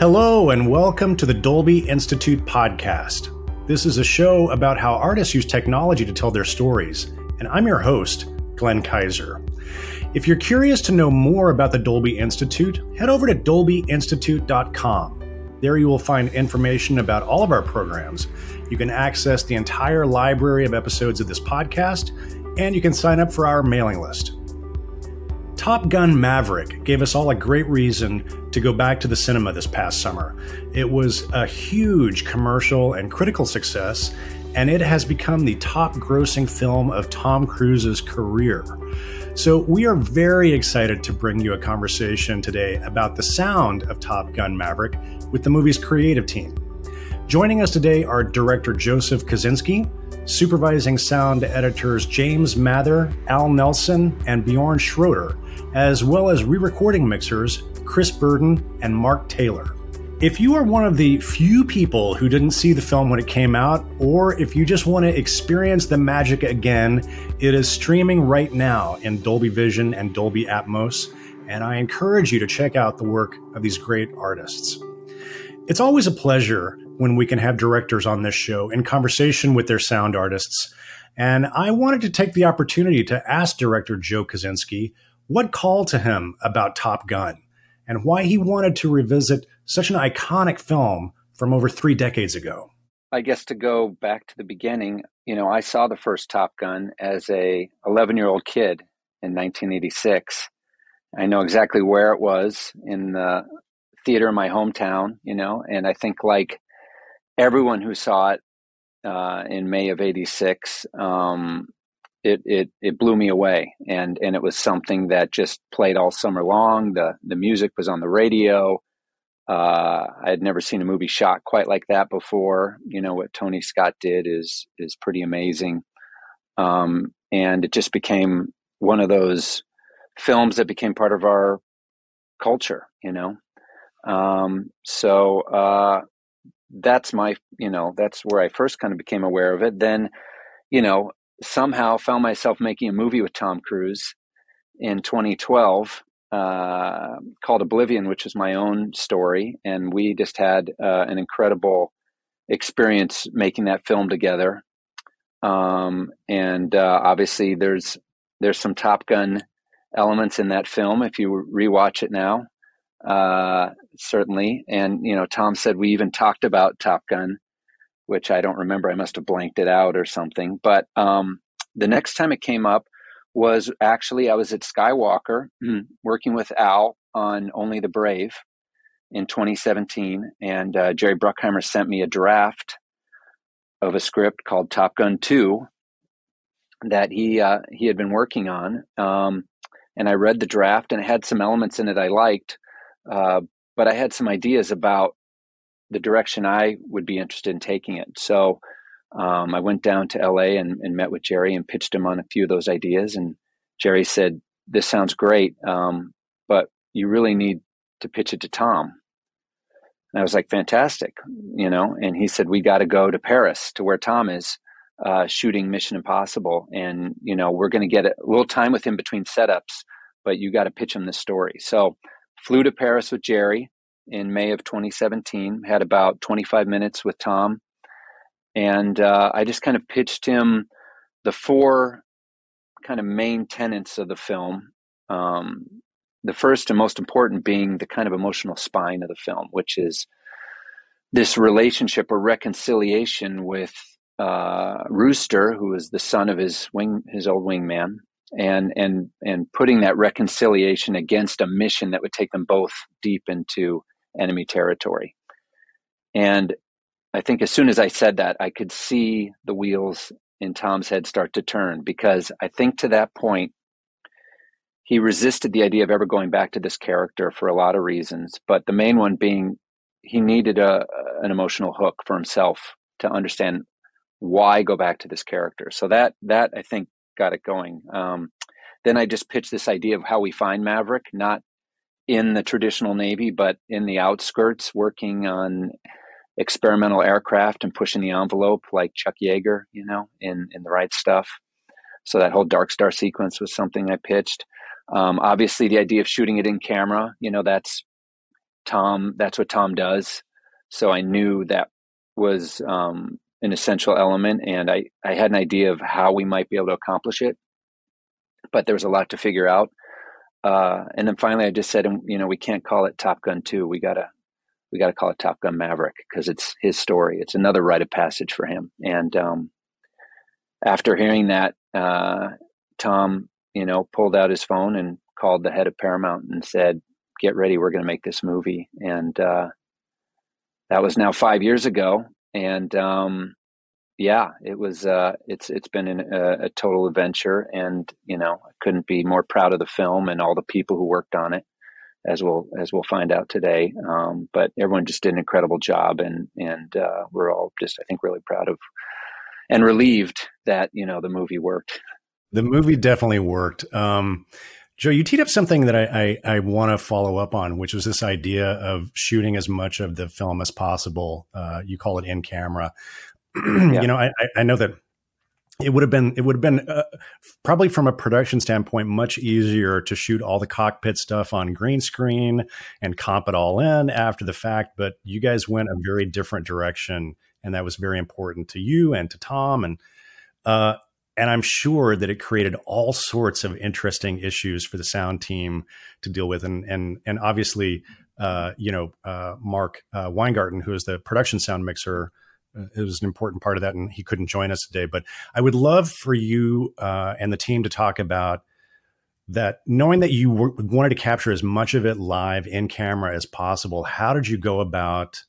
Hello, and welcome to the Dolby Institute podcast. This is a show about how artists use technology to tell their stories, and I'm your host, Glenn Kiser. If you're curious to know more about the Dolby Institute, head over to dolbyinstitute.com. There you will find information about all of our programs. You can access the entire library of episodes of this podcast, and you can sign up for our mailing list. Top Gun Maverick gave us all a great reason to go back to the cinema this past summer. It was a huge commercial and critical success, and it has become the top grossing film of Tom Cruise's career. So, we are very excited to bring you a conversation today about the sound of Top Gun Maverick with the movie's creative team. Joining us today are director Joseph Kosinski, supervising sound editors James Mather, Al Nelson, and Bjorn Schroeder, as well as re recording mixers Chris Burdon and Mark Taylor. If you are one of the few people who didn't see the film when it came out, or if you just want to experience the magic again, it is streaming right now in Dolby Vision and Dolby Atmos, and I encourage you to check out the work of these great artists. It's always a pleasure when we can have directors on this show in conversation with their sound artists. And I wanted to take the opportunity to ask director Joe Kosinski what called to him about Top Gun and why he wanted to revisit such an iconic film from over three decades ago. I guess to go back to the beginning, you know, I saw the first Top Gun as a 11 year old kid in 1986. I know exactly where it was in the theater in my hometown, you know, and I think like everyone who saw it uh, in May of '86, um, it it it blew me away, and and it was something that just played all summer long. the The music was on the radio. Uh, I had never seen a movie shot quite like that before. You know what Tony Scott did is is pretty amazing, um, and it just became one of those films that became part of our culture. You know, um, so uh, that's my you know that's where i first kind of became aware of it. Then you know somehow found myself making a movie with tom cruise in 2012 uh, called oblivion which is my own story and we just had uh, an incredible experience making that film together. Um, and uh, obviously there's there's some top gun elements in that film if you rewatch it now uh, certainly. And you know, Tom said we even talked about Top Gun, which I don't remember. I must have blanked it out or something. But um, the next time it came up was actually I was at Skywalker working with Al on Only the Brave in 2017, and uh, Jerry Bruckheimer sent me a draft of a script called Top Gun 2 that he uh, he had been working on. Um, and I read the draft, and it had some elements in it I liked, uh, but I had some ideas about the direction I would be interested in taking it. So um, I went down to LA and, and, met with Jerry and pitched him on a few of those ideas. And Jerry said, This sounds great, um, but you really need to pitch it to Tom. And I was like, Fantastic, you know. And he said, We got to go to Paris to where Tom is. Uh, shooting Mission Impossible, and you know we're going to get a little time with him between setups, but you got to pitch him the story. So Flew to Paris with Jerry in May of 2017. Had about 25 minutes with Tom, and uh, I just kind of pitched him the four kind of main tenets of the film. Um, the first and most important being the kind of emotional spine of the film, which is this relationship or reconciliation with uh, Rooster, who is the son of his wing, his old wingman, and and and putting that reconciliation against a mission that would take them both deep into enemy territory. And I think as soon as I said that, I could see the wheels in Tom's head start to turn because I think to that point he resisted the idea of ever going back to this character for a lot of reasons, but the main one being he needed a an emotional hook for himself to understand why go back to this character. So that that I think got it going. Um, then I just pitched this idea of how we find Maverick, not in the traditional Navy, but in the outskirts, working on experimental aircraft and pushing the envelope like Chuck Yeager, you know, in, in the right stuff. So that whole Dark Star sequence was something I pitched. Um, obviously, the idea of shooting it in camera, you know, that's Tom, that's what Tom does. So I knew that was um, an essential element, and I, I had an idea of how we might be able to accomplish it. But there was a lot to figure out. Uh, and then finally, I just said, you know, we can't call it Top Gun 2. We got to we got to call it Top Gun Maverick because it's his story. It's another rite of passage for him. And um, after hearing that, uh, Tom, you know, pulled out his phone and called the head of Paramount and said, "Get ready, we're going to make this movie." And uh, that was now five years ago. And um, yeah, it was. Uh, it's it's been an, a, a total adventure, and you know, I couldn't be more proud of the film and all the people who worked on it as we'll as we'll find out today. Um, but everyone just did an incredible job, and and uh, we're all just I think really proud of and relieved that you know the movie worked. The movie definitely worked. Um, Joe, you teed up something that I, I, I want to follow up on, which was this idea of shooting as much of the film as possible. Uh, you call it in camera. yeah. You know, I, I know that it would have been it would have been uh, probably from a production standpoint much easier to shoot all the cockpit stuff on green screen and comp it all in after the fact but you guys went a very different direction and that was very important to you and to tom and uh, and i'm sure that it created all sorts of interesting issues for the sound team to deal with and and and obviously uh, you know uh, mark uh, weingarten who is the production sound mixer uh, it was an important part of that, and he couldn't join us today. But I would love for you uh, and the team to talk about that. Knowing that you wanted to capture as much of it live in camera as possible, how did you go about?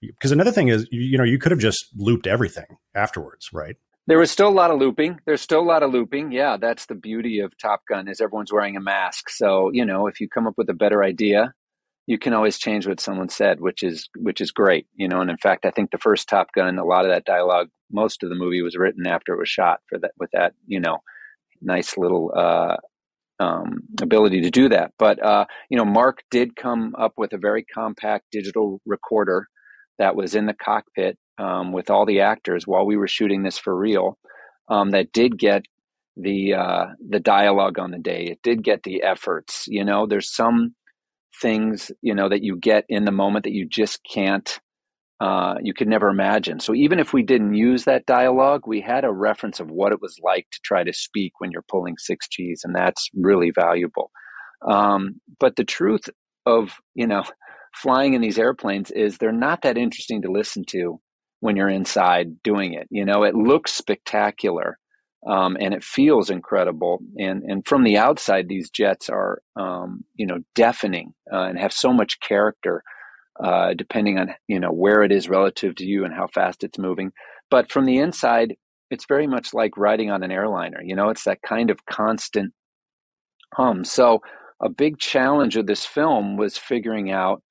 Because another thing is, you know, you could have just looped everything afterwards, right? There was still a lot of looping. There's still a lot of looping. Yeah, that's the beauty of Top Gun is everyone's wearing a mask. So you know, if you come up with a better idea, you can always change what someone said, which is which is great, you know. And in fact, I think the first Top Gun, a lot of that dialogue, most of the movie was written after it was shot for that with that, you know, nice little uh, um, ability to do that. But uh, you know, Mark did come up with a very compact digital recorder that was in the cockpit um, with all the actors while we were shooting this for real. Um, that did get the uh, the dialogue on the day. It did get the efforts. You know, there's some things you know that you get in the moment that you just can't uh, you could never imagine so even if we didn't use that dialogue we had a reference of what it was like to try to speak when you're pulling six g's and that's really valuable um, but the truth of you know flying in these airplanes is they're not that interesting to listen to when you're inside doing it you know it looks spectacular um, and it feels incredible. And and from the outside, these jets are um, you know deafening uh, and have so much character, uh, depending on you know where it is relative to you and how fast it's moving. But from the inside, it's very much like riding on an airliner. You know, it's that kind of constant hum. So a big challenge of this film was figuring out,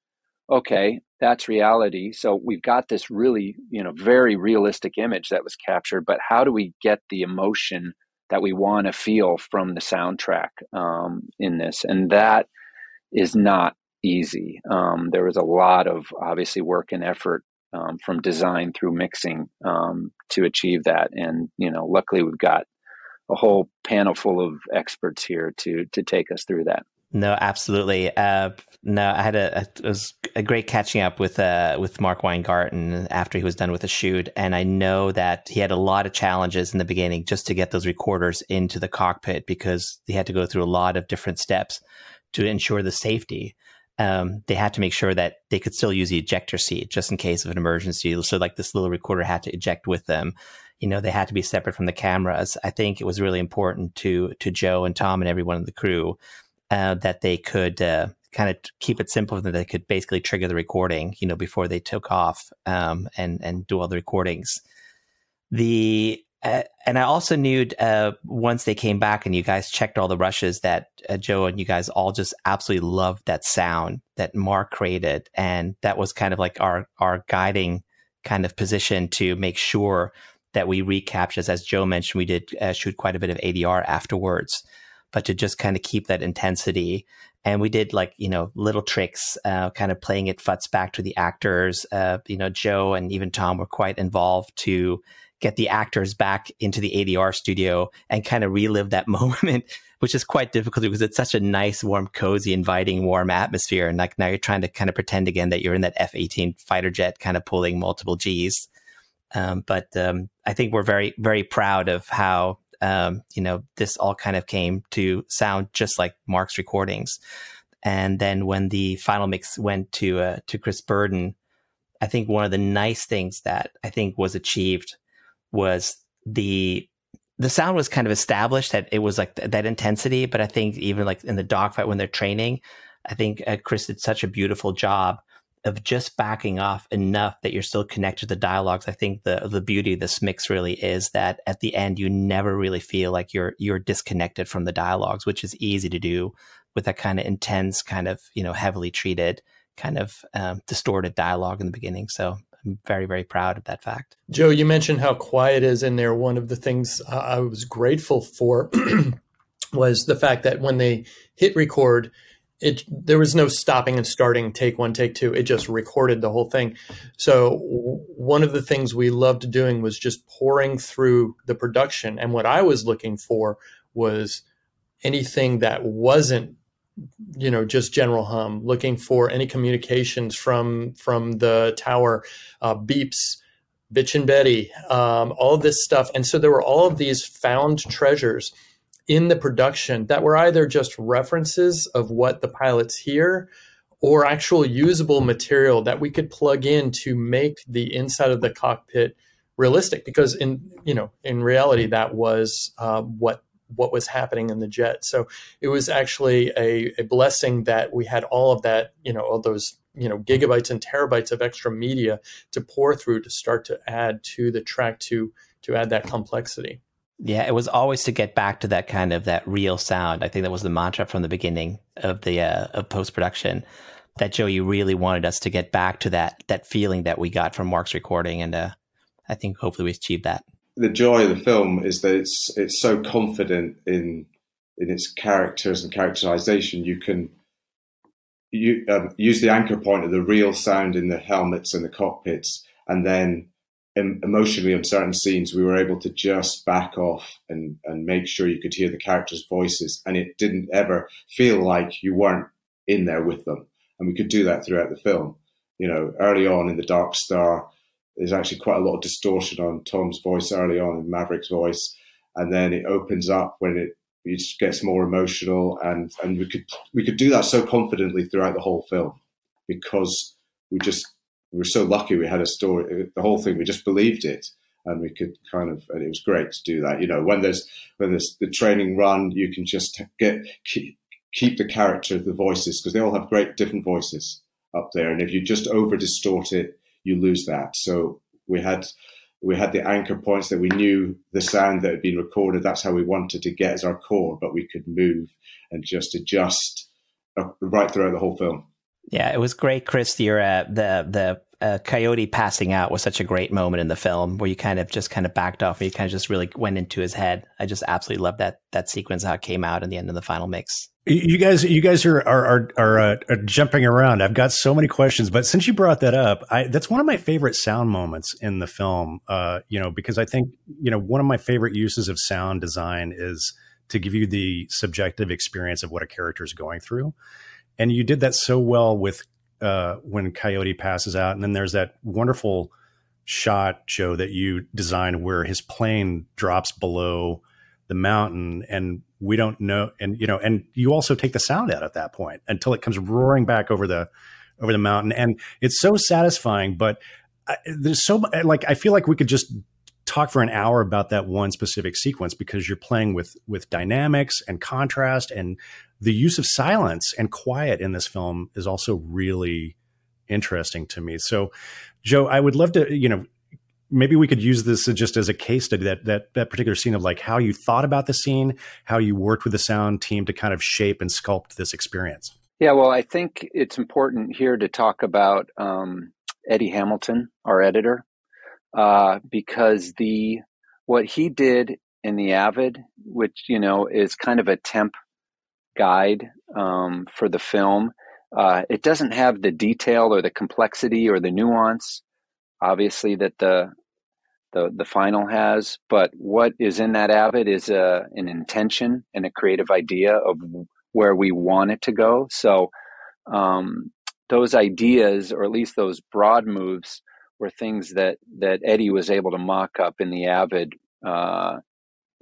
okay, that's reality. So we've got this really, you know, very realistic image that was captured, but how do we get the emotion that we want to feel from the soundtrack um, in this? And that is not easy. Um, there was a lot of obviously work and effort um, from design through mixing um, to achieve that. And you know, luckily we've got a whole panel full of experts here to to take us through that. No, absolutely. Uh, no, I had a, was a great catching up with uh, with Mark Weingarten after he was done with the shoot, and I know that he had a lot of challenges in the beginning just to get those recorders into the cockpit because he had to go through a lot of different steps to ensure the safety. Um, they had to make sure that they could still use the ejector seat just in case of an emergency. So, like this little recorder had to eject with them. You know, they had to be separate from the cameras. I think it was really important to to Joe and Tom and everyone in the crew uh, that they could uh, kind of keep it simple that they could basically trigger the recording, you know, before they took off um, and and do all the recordings. The uh, and I also knew uh, once they came back and you guys checked all the rushes that uh, Joe and you guys all just absolutely loved that sound that Mark created, and that was kind of like our our guiding kind of position to make sure that we recaptured. As Joe mentioned, we did uh, shoot quite a bit of ADR afterwards but to just kind of keep that intensity. And we did like, you know, little tricks, uh, kind of playing it futs back to the actors. Uh, you know, Joe and even Tom were quite involved to get the actors back into the ADR studio and kind of relive that moment, which is quite difficult because it's such a nice, warm, cozy, inviting, warm atmosphere. And like now you're trying to kind of pretend again that you're in that F 18 fighter jet kind of pulling multiple G's. Um, but um, I think we're very, very proud of how, um, you know, this all kind of came to sound just like Mark's recordings. And then when the final mix went to uh, to Chris Burdon, I think one of the nice things that I think was achieved was the the sound was kind of established that it was like th- that intensity. But I think even like in the dogfight when they're training, I think uh, Chris did such a beautiful job of just backing off enough that you're still connected to the dialogues. I think the the beauty of this mix really is that at the end you never really feel like you're you're disconnected from the dialogues, which is easy to do with that kind of intense, kind of you know heavily treated, kind of um, distorted dialogue in the beginning. So I'm very very proud of that fact. Joe, you mentioned how quiet is in there. One of the things I was grateful for was the fact that when they hit record, it there was no stopping and starting take one take two. It just recorded the whole thing. So one of the things we loved doing was just pouring through the production. And what i was looking for was anything that wasn't you know just general hum looking for any communications from from the tower uh, beeps bitch and betty um, all this stuff. And so there were all of these found treasures in the production that were either just references of what the pilots hear or actual usable material that we could plug in to make the inside of the cockpit realistic because in you know in reality that was uh, what what was happening in the jet. So it was actually a, a blessing that we had all of that, you know, all those, you know, gigabytes and terabytes of extra media to pour through to start to add to the track to to add that complexity. Yeah, it was always to get back to that kind of that real sound. I think that was the mantra from the beginning of the uh, of post production. That Joe, you really wanted us to get back to that that feeling that we got from Mark's recording, and uh, I think hopefully we achieved that the joy of the film is that it's it's so confident in in its characters and characterization. You can you, um, use the anchor point of the real sound in the helmets and the cockpits, and then emotionally on certain scenes, we were able to just back off and and make sure you could hear the characters' voices, and it didn't ever feel like you weren't in there with them. And we could do that throughout the film. You know, early on in the Dark Star, there's actually quite a lot of distortion on Tom's voice early on in Maverick's voice, and then it opens up when it, it gets more emotional, and and we could we could do that so confidently throughout the whole film because we just we were so lucky we had a story the whole thing we just believed it and we could kind of and it was great to do that you know when there's when there's the training run you can just get keep, keep the character of the voices because they all have great different voices up there and if you just over distort it you lose that. So we had we had the anchor points that we knew the sound that had been recorded. That's how we wanted to get as our core, but we could move and just adjust uh, right throughout the whole film. Yeah, it was great, Chris. Your uh, the the uh, coyote passing out was such a great moment in the film where you kind of just kind of backed off and you kind of just really went into his head. I just absolutely love that that sequence how it came out in the end of the final mix. You guys, you guys are are are, are, uh, are, jumping around. I've got so many questions, but since you brought that up, I, that's one of my favorite sound moments in the film. Uh, you know, because I think you know one of my favorite uses of sound design is to give you the subjective experience of what a character is going through, and you did that so well with uh, when Coyote passes out, and then there's that wonderful shot, Joe, that you designed where his plane drops below the mountain and we don't know and you know and you also take the sound out at that point until it comes roaring back over the over the mountain. And it's so satisfying but I, there's so like i feel like we could just talk for an hour about that one specific sequence because you're playing with with dynamics and contrast and the use of silence and quiet in this film is also really interesting to me so joe i would love to you know maybe we could use this just as a case study that that that particular scene of like how you thought about the scene, how you worked with the sound team to kind of shape and sculpt this experience. Yeah, well, I think it's important here to talk about um, Eddie Hamilton, our editor, uh, because the what he did in the Avid, which you know is kind of a temp guide um, for the film. Uh, it doesn't have the detail or the complexity or the nuance obviously that the the the final has. But what is in that Avid is a an intention and a creative idea of where we want it to go. So um, those ideas, or at least those broad moves, were things that that Eddie was able to mock up in the Avid uh,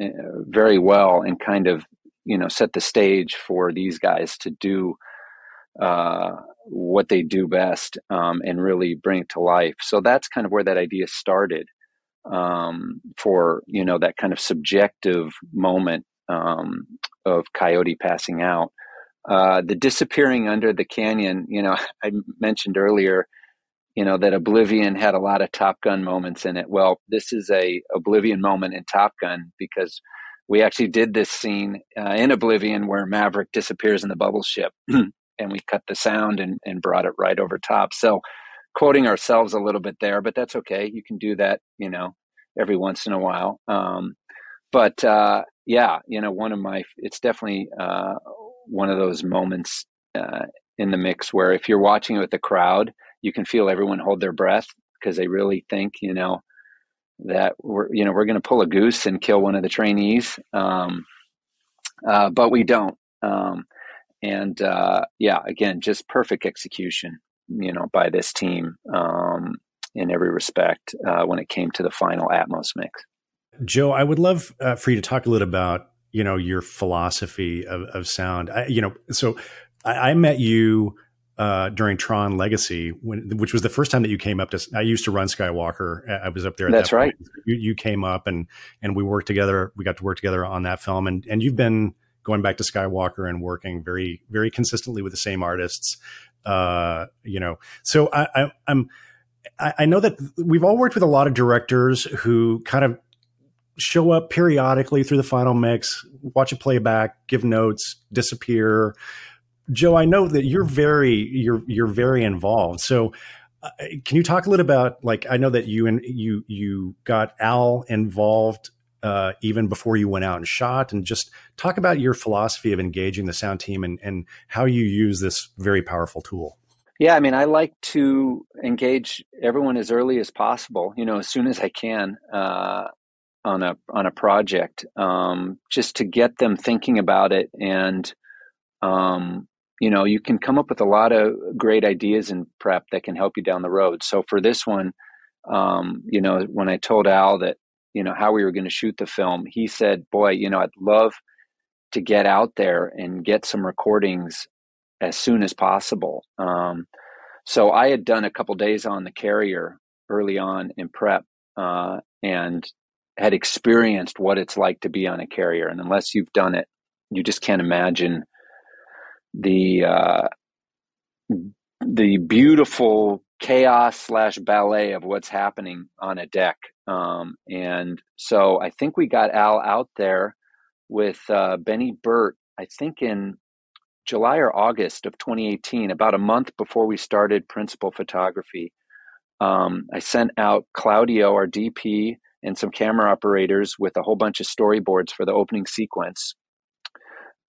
eh, very well, and kind of you know set the stage for these guys to do uh, what they do best um, and really bring it to life. So that's kind of where that idea started um, for you know that kind of subjective moment um, of Coyote passing out. Uh, the disappearing under the canyon, you know, I mentioned earlier, you know, that Oblivion had a lot of Top Gun moments in it. Well, this is a Oblivion moment in Top Gun because we actually did this scene uh, in Oblivion where Maverick disappears in the bubble ship, and we cut the sound and, and brought it right over top. So, quoting ourselves a little bit there, but that's okay. You can do that, you know, every once in a while. Um, but uh, yeah, you know, one of my, it's definitely uh, one of those moments uh, in the mix where if you're watching it with the crowd, you can feel everyone hold their breath because they really think, you know, that we're, you know, we're going to pull a goose and kill one of the trainees. Um, uh, but we don't. Um, and uh, yeah, again, just perfect execution, you know, by this team um, in every respect uh, when it came to the final Atmos mix. Joe, I would love uh, for you to talk a little about you know your philosophy of, of sound. I, you know, so I, I met you uh, during Tron Legacy, when, which was the first time that you came up to. I used to run Skywalker. I was up there. That's that right. You, you, came up and and we worked together. We got to work together on that film, and and you've been going back to Skywalker and working very very consistently with the same artists. Uh, you know, so I, I I'm. I know that we've all worked with a lot of directors who kind of show up periodically through the final mix, watch a playback, give notes, disappear. Joe, I know that you're very you're you're very involved. So, uh, can you talk a little about like I know that you and you you got Al involved uh, even before you went out and shot, and just talk about your philosophy of engaging the sound team and and how you use this very powerful tool. Yeah, I mean, I like to engage everyone as early as possible. You know, as soon as I can. Uh, on a on a project um, just to get them thinking about it and um, you know you can come up with a lot of great ideas in prep that can help you down the road. So for this one um, you know when i told al that you know how we were going to shoot the film he said boy you know i'd love to get out there and get some recordings as soon as possible. Um, so i had done a couple days on the carrier early on in prep uh, and had experienced what it's like to be on a carrier, and unless you've done it, you just can't imagine the uh, the beautiful chaos slash ballet of what's happening on a deck. Um, and so I think we got Al out there with uh, Benny Burtt. I think in July or August of 2018, about a month before we started principal photography. Um, I sent out Claudio, our DP, and some camera operators with a whole bunch of storyboards for the opening sequence.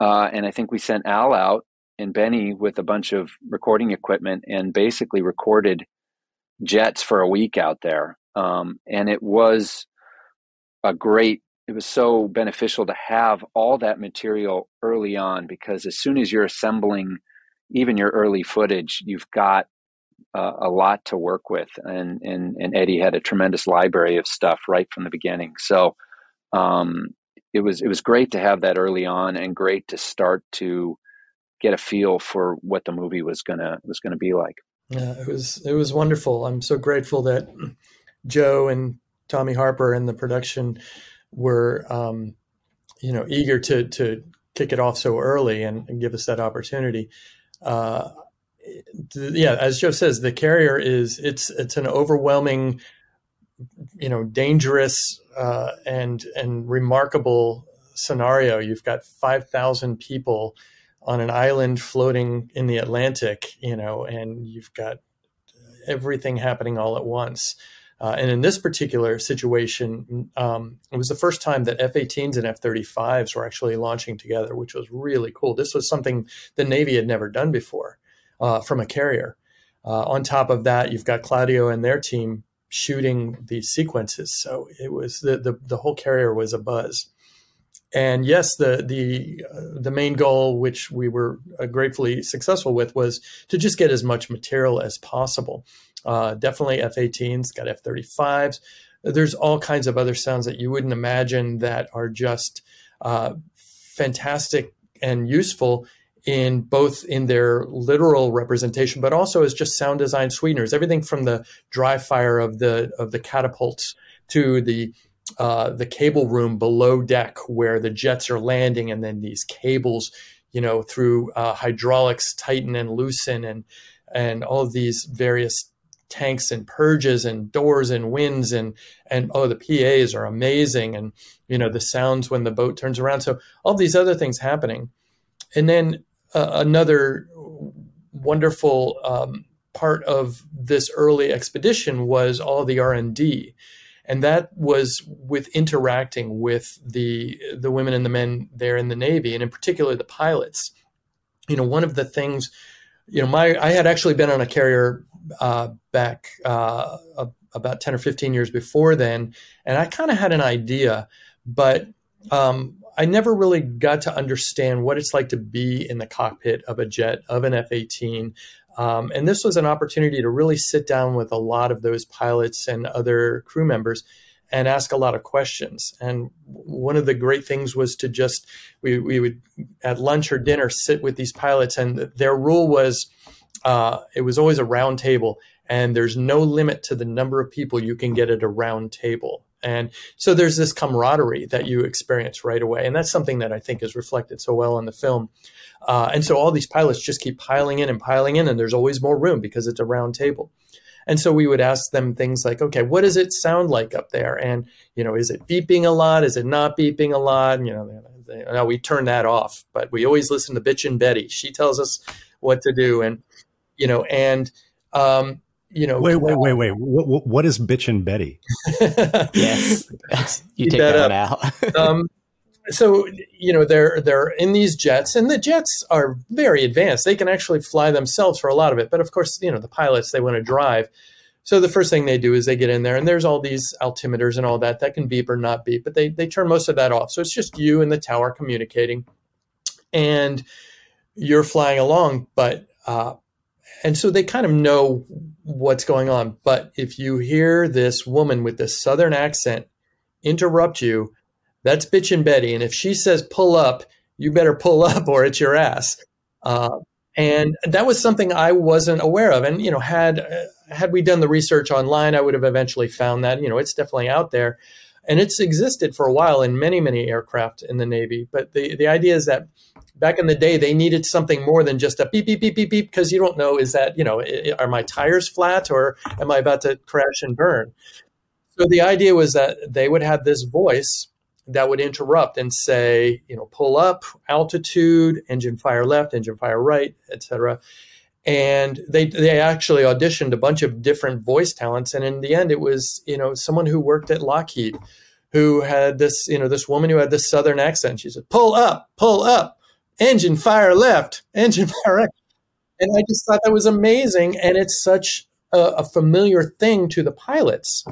Uh, and I think we sent Al out and Benny with a bunch of recording equipment and basically recorded jets for a week out there. Um, and it was a great, it was so beneficial to have all that material early on because as soon as you're assembling even your early footage, you've got uh, a lot to work with, and, and and Eddie had a tremendous library of stuff right from the beginning. So um, it was it was great to have that early on, and great to start to get a feel for what the movie was gonna was gonna be like. Yeah, it was it was wonderful. I'm so grateful that Joe and Tommy Harper and the production were um, you know eager to to kick it off so early and, and give us that opportunity. Uh, yeah, as Joe says, the carrier is it's it's an overwhelming, you know, dangerous uh, and and remarkable scenario. You've got five thousand people on an island floating in the Atlantic, you know, and you've got everything happening all at once. Uh, and in this particular situation, um, it was the first time that F-18s and F-35s were actually launching together, which was really cool. This was something the Navy had never done before uh, from a carrier. Uh, on top of that, you've got Claudio and their team shooting these sequences. So it was the the, the whole carrier was a buzz. And yes, the the uh, the main goal, which we were uh, gratefully successful with, was to just get as much material as possible. Uh, definitely F-18s, got F-35s. There's all kinds of other sounds that you wouldn't imagine that are just uh, fantastic and useful in both in their literal representation, but also as just sound design sweeteners. Everything from the dry fire of the of the catapults to the uh, the cable room below deck where the jets are landing, and then these cables, you know, through uh, hydraulics tighten and loosen, and and all these various tanks and purges and doors and winds and and oh the PAs are amazing and you know the sounds when the boat turns around. So all these other things happening. And then uh, another wonderful um, part of this early expedition was all the R&D and that was with interacting with the the women and the men there in the navy and in particular the pilots you know one of the things you know my i had actually been on a carrier uh, back uh, about 10 or 15 years before then and i kind of had an idea but um, I never really got to understand what it's like to be in the cockpit of a jet, of an F 18. Um, and this was an opportunity to really sit down with a lot of those pilots and other crew members and ask a lot of questions. And one of the great things was to just, we, we would at lunch or dinner sit with these pilots, and their rule was uh, it was always a round table, and there's no limit to the number of people you can get at a round table. And so there's this camaraderie that you experience right away. And that's something that I think is reflected so well in the film. Uh, and so all these pilots just keep piling in and piling in, and there's always more room because it's a round table. And so we would ask them things like, okay, what does it sound like up there? And, you know, is it beeping a lot? Is it not beeping a lot? And, you know, they, we turn that off, but we always listen to Bitch and Betty. She tells us what to do. And, you know, and, um, you know. Wait, wait, wait, wait. What, what is bitch and Betty? yes, you take that, that out. um, so you know they're they're in these jets, and the jets are very advanced. They can actually fly themselves for a lot of it. But of course, you know the pilots they want to drive. So the first thing they do is they get in there, and there's all these altimeters and all that that can beep or not beep, but they they turn most of that off. So it's just you and the tower communicating, and you're flying along. But uh, and so they kind of know what's going on. But if you hear this woman with this southern accent interrupt you, that's bitch and Betty. And if she says pull up, you better pull up or it's your ass. Uh, and that was something I wasn't aware of. And you know, had uh, had we done the research online, I would have eventually found that you know it's definitely out there, and it's existed for a while in many many aircraft in the Navy. But the the idea is that back in the day they needed something more than just a beep beep beep beep beep because you don't know is that you know are my tires flat or am i about to crash and burn so the idea was that they would have this voice that would interrupt and say you know pull up altitude engine fire left engine fire right etc and they they actually auditioned a bunch of different voice talents and in the end it was you know someone who worked at lockheed who had this you know this woman who had this southern accent she said pull up pull up engine fire left, engine fire right. And I just thought that was amazing. And it's such a, a, familiar thing to the pilots.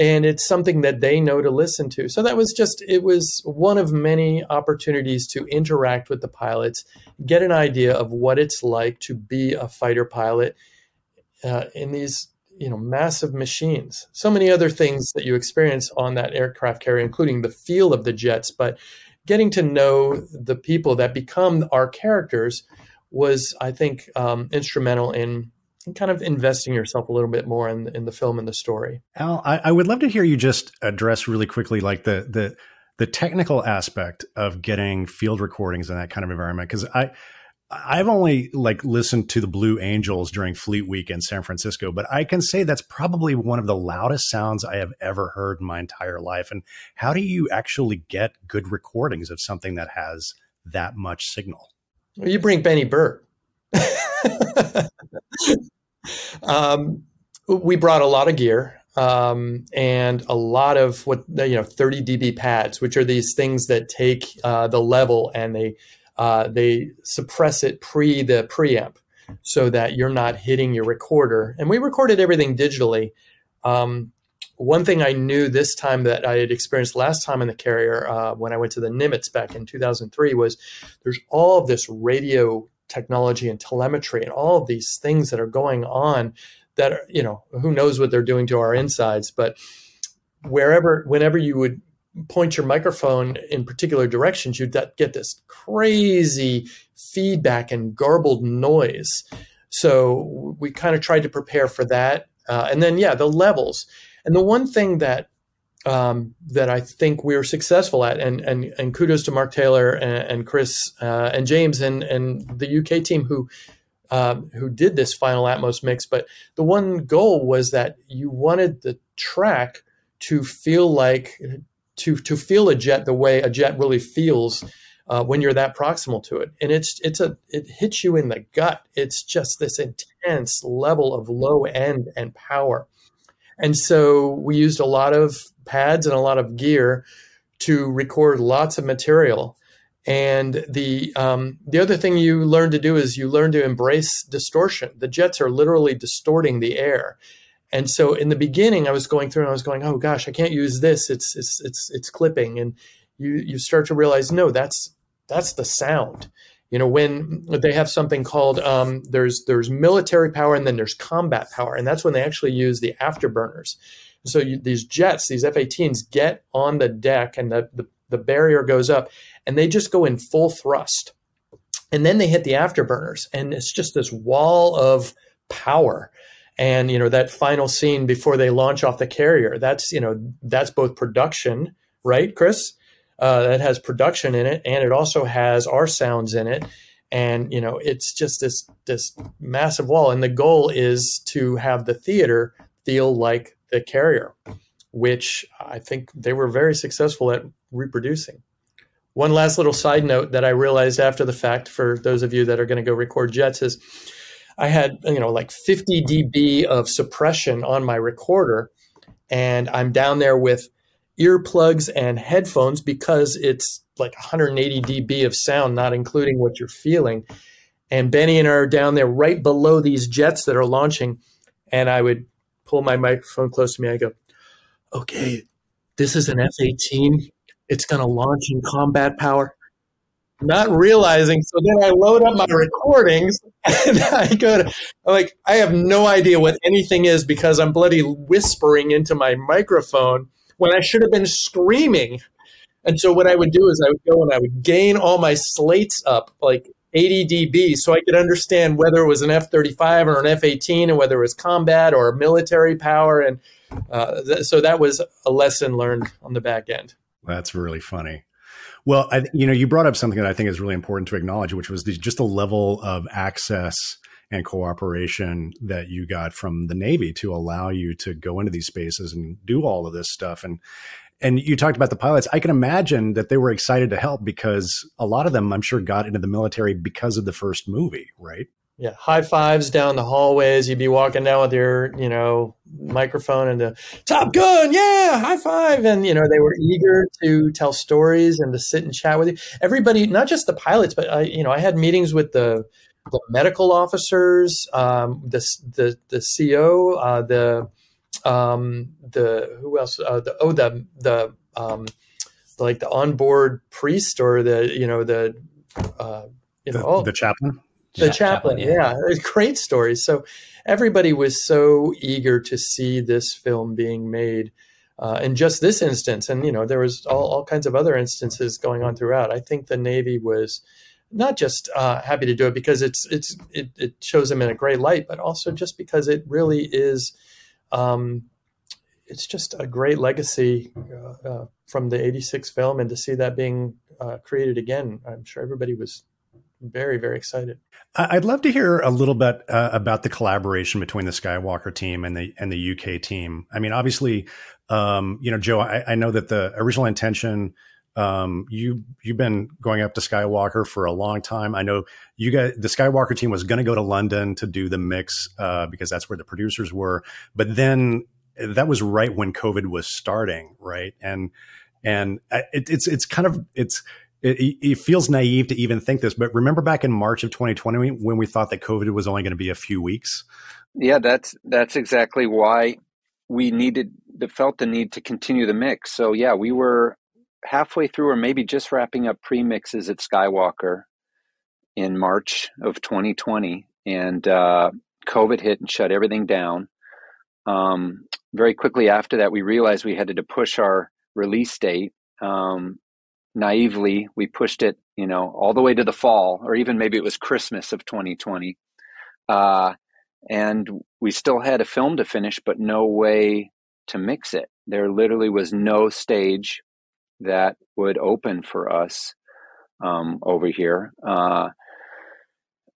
And it's something that they know to listen to. So that was just, it was one of many opportunities to interact with the pilots, get an idea of what it's like to be a fighter pilot uh, in these you know massive machines so many other things that you experience on that aircraft carrier including the feel of the jets but getting to know the people that become our characters was, I think, um, instrumental in kind of investing yourself a little bit more in, in the film and the story. Al, I, I would love to hear you just address really quickly, like the the the technical aspect of getting field recordings in that kind of environment, because I I've only like listened to the Blue Angels during Fleet Week in San Francisco, but I can say that's probably one of the loudest sounds I have ever heard in my entire life. And how do you actually get good recordings of something that has that much signal? Well, you bring Benny Burtt. um, we brought a lot of gear um, and a lot of what you know 30 dB pads, which are these things that take uh, the level and they uh, they suppress it pre the preamp so that you're not hitting your recorder. And we recorded everything digitally. Um, one thing I knew this time that I had experienced last time in the carrier uh, when I went to the Nimitz back in 2003 was there's all of this radio technology and telemetry and all of these things that are going on that are, you know who knows what they're doing to our insides but wherever whenever you would point your microphone in particular directions you'd get this crazy feedback and garbled noise. So we kind of tried to prepare for that uh, and then yeah the levels. And the one thing that um, that I think we are successful at, and and and kudos to Mark Taylor and, and Chris uh, and James and and the UK team who um, who did this final Atmos mix. But the one goal was that you wanted the track to feel like to to feel a jet the way a jet really feels uh, when you're that proximal to it, and it's it's a it hits you in the gut. It's just this intense level of low end and power. And so we used a lot of pads and a lot of gear to record lots of material. And the um, the other thing you learn to do is you learn to embrace distortion. The jets are literally distorting the air. And so in the beginning, I was going through and I was going, "Oh gosh, I can't use this. It's it's it's it's clipping." And you you start to realize, no, that's that's the sound. You know, when they have something called um, there's there's military power and then there's combat power, and that's when they actually use the afterburners. So you, these jets, these F-18s, get on the deck and the, the, the barrier goes up, and they just go in full thrust, and then they hit the afterburners, and it's just this wall of power. And you know that final scene before they launch off the carrier, that's you know that's both production, right, Chris? Uh, that has production in it, and it also has our sounds in it and you know it's just this this massive wall and the goal is to have the theater feel like the carrier, which I think they were very successful at reproducing. One last little side note that I realized after the fact for those of you that are going to go record jets is I had, you know, like 50 dB of suppression on my recorder and I'm down there with earplugs and headphones because it's like 180 dB of sound, not including what you're feeling. And Benny and I are down there right below these jets that are launching. And I would pull my microphone close to me. I go, okay, this is an F 18. It's going to launch in combat power. Not realizing, so then I load up my recordings and I go to, I'm like, I have no idea what anything is because I'm bloody whispering into my microphone when I should have been screaming. And so what I would do is I would go and I would gain all my slates up, like 80 dB so I could understand whether it was an F 35 or an F 18 and whether it was combat or military power. And uh, th- so that was a lesson learned on the back end. That's really funny. Well, I, you know, you brought up something that I think is really important to acknowledge, which was the, just the level of access and cooperation that you got from the Navy to allow you to go into these spaces and do all of this stuff. And and you talked about the pilots. I can imagine that they were excited to help because a lot of them, I'm sure, got into the military because of the first movie, right? Yeah, high fives down the hallways. You'd be walking down with your, you know, microphone and the Top Gun, yeah, high five, and you know they were eager to tell stories and to sit and chat with you. Everybody, not just the pilots, but I, you know, I had meetings with the the medical officers, um, the the the CO, uh, the um, the who else? Uh, the oh the the um, like the onboard priest or the you know the uh, you know the, oh, the chaplain. The chaplain, yeah. yeah, great stories. So everybody was so eager to see this film being made. Uh, in just this instance, and you know there was all, all kinds of other instances going on throughout. I think the Navy was not just uh, happy to do it because it's it's it, it, shows them in a great light, but also just because it really is um, it's just a great legacy uh, uh, from the 86 film and to see that being uh, created again i'm sure everybody was very very excited. I'd love to hear a little bit uh, about the collaboration between the skywalker team and the and the uk team. I mean obviously um, you know joe I, I, know that the original intention um, you you've been going up to Skywalker for a long time. I know you guys. The Skywalker team was going to go to London to do the mix uh, because that's where the producers were. But then that was right when COVID was starting, right? And and uh, it, it's it's kind of it's it, it, feels naive to even think this, but remember back in March of 2020 when we thought that COVID was only going to be a few weeks. Yeah, that's that's exactly why we needed the felt the need to continue the mix. So yeah, we were halfway through, or maybe just wrapping up pre mixes at Skywalker in March of 2020, and uh, COVID hit and shut everything down. Um, very quickly after that, we realized we had to push our release date. Um, naively, we pushed it, you know, all the way to the fall, or even maybe it was Christmas of 2020. Uh, and we still had a film to finish, but no way to mix it. There literally was no stage that would open for us um, over here. Uh,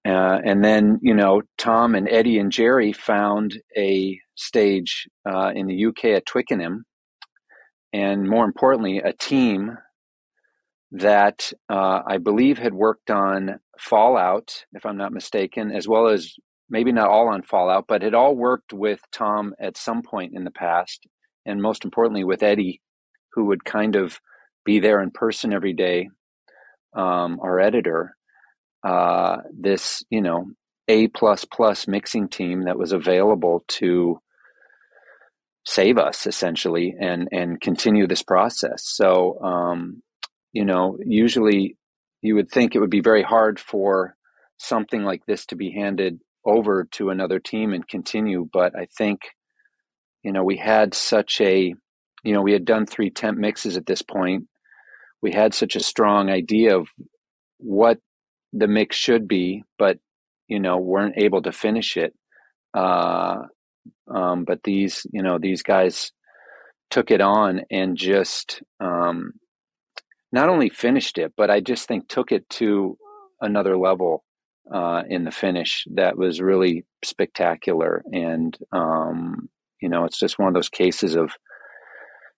uh, and then, you know, Tom and Eddie and Jerry found a stage uh, in the UK at Twickenham, and more importantly, a team that uh, I believe had worked on Fallout, if I'm not mistaken, as well as maybe not all on Fallout, but had all worked with Tom at some point in the past, and most importantly with Eddie, who would kind of be there in person every day, um, our editor. Uh, this, you know, A plus plus mixing team that was available to save us essentially and and continue this process. So, um, you know, usually you would think it would be very hard for something like this to be handed over to another team and continue. But I think, you know, we had such a, you know, we had done three temp mixes at this point. We had such a strong idea of what the mix should be, but, you know, weren't able to finish it. Uh, um, but these, you know, these guys took it on and just um, not only finished it, but I just think took it to another level uh, in the finish that was really spectacular. And, um, you know, it's just one of those cases of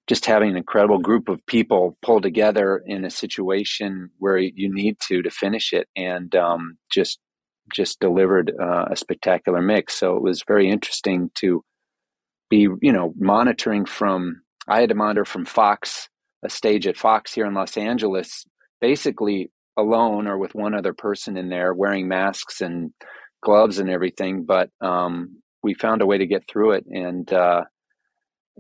just having an incredible group of people pull together in a situation where you need to to finish it and um, just just delivered uh, a spectacular mix. So it was very interesting to be, you know, monitoring from. I had to monitor from Fox, a stage at Fox here in Los Angeles, basically alone or with one other person in there wearing masks and gloves and everything but um, we found a way to get through it and uh,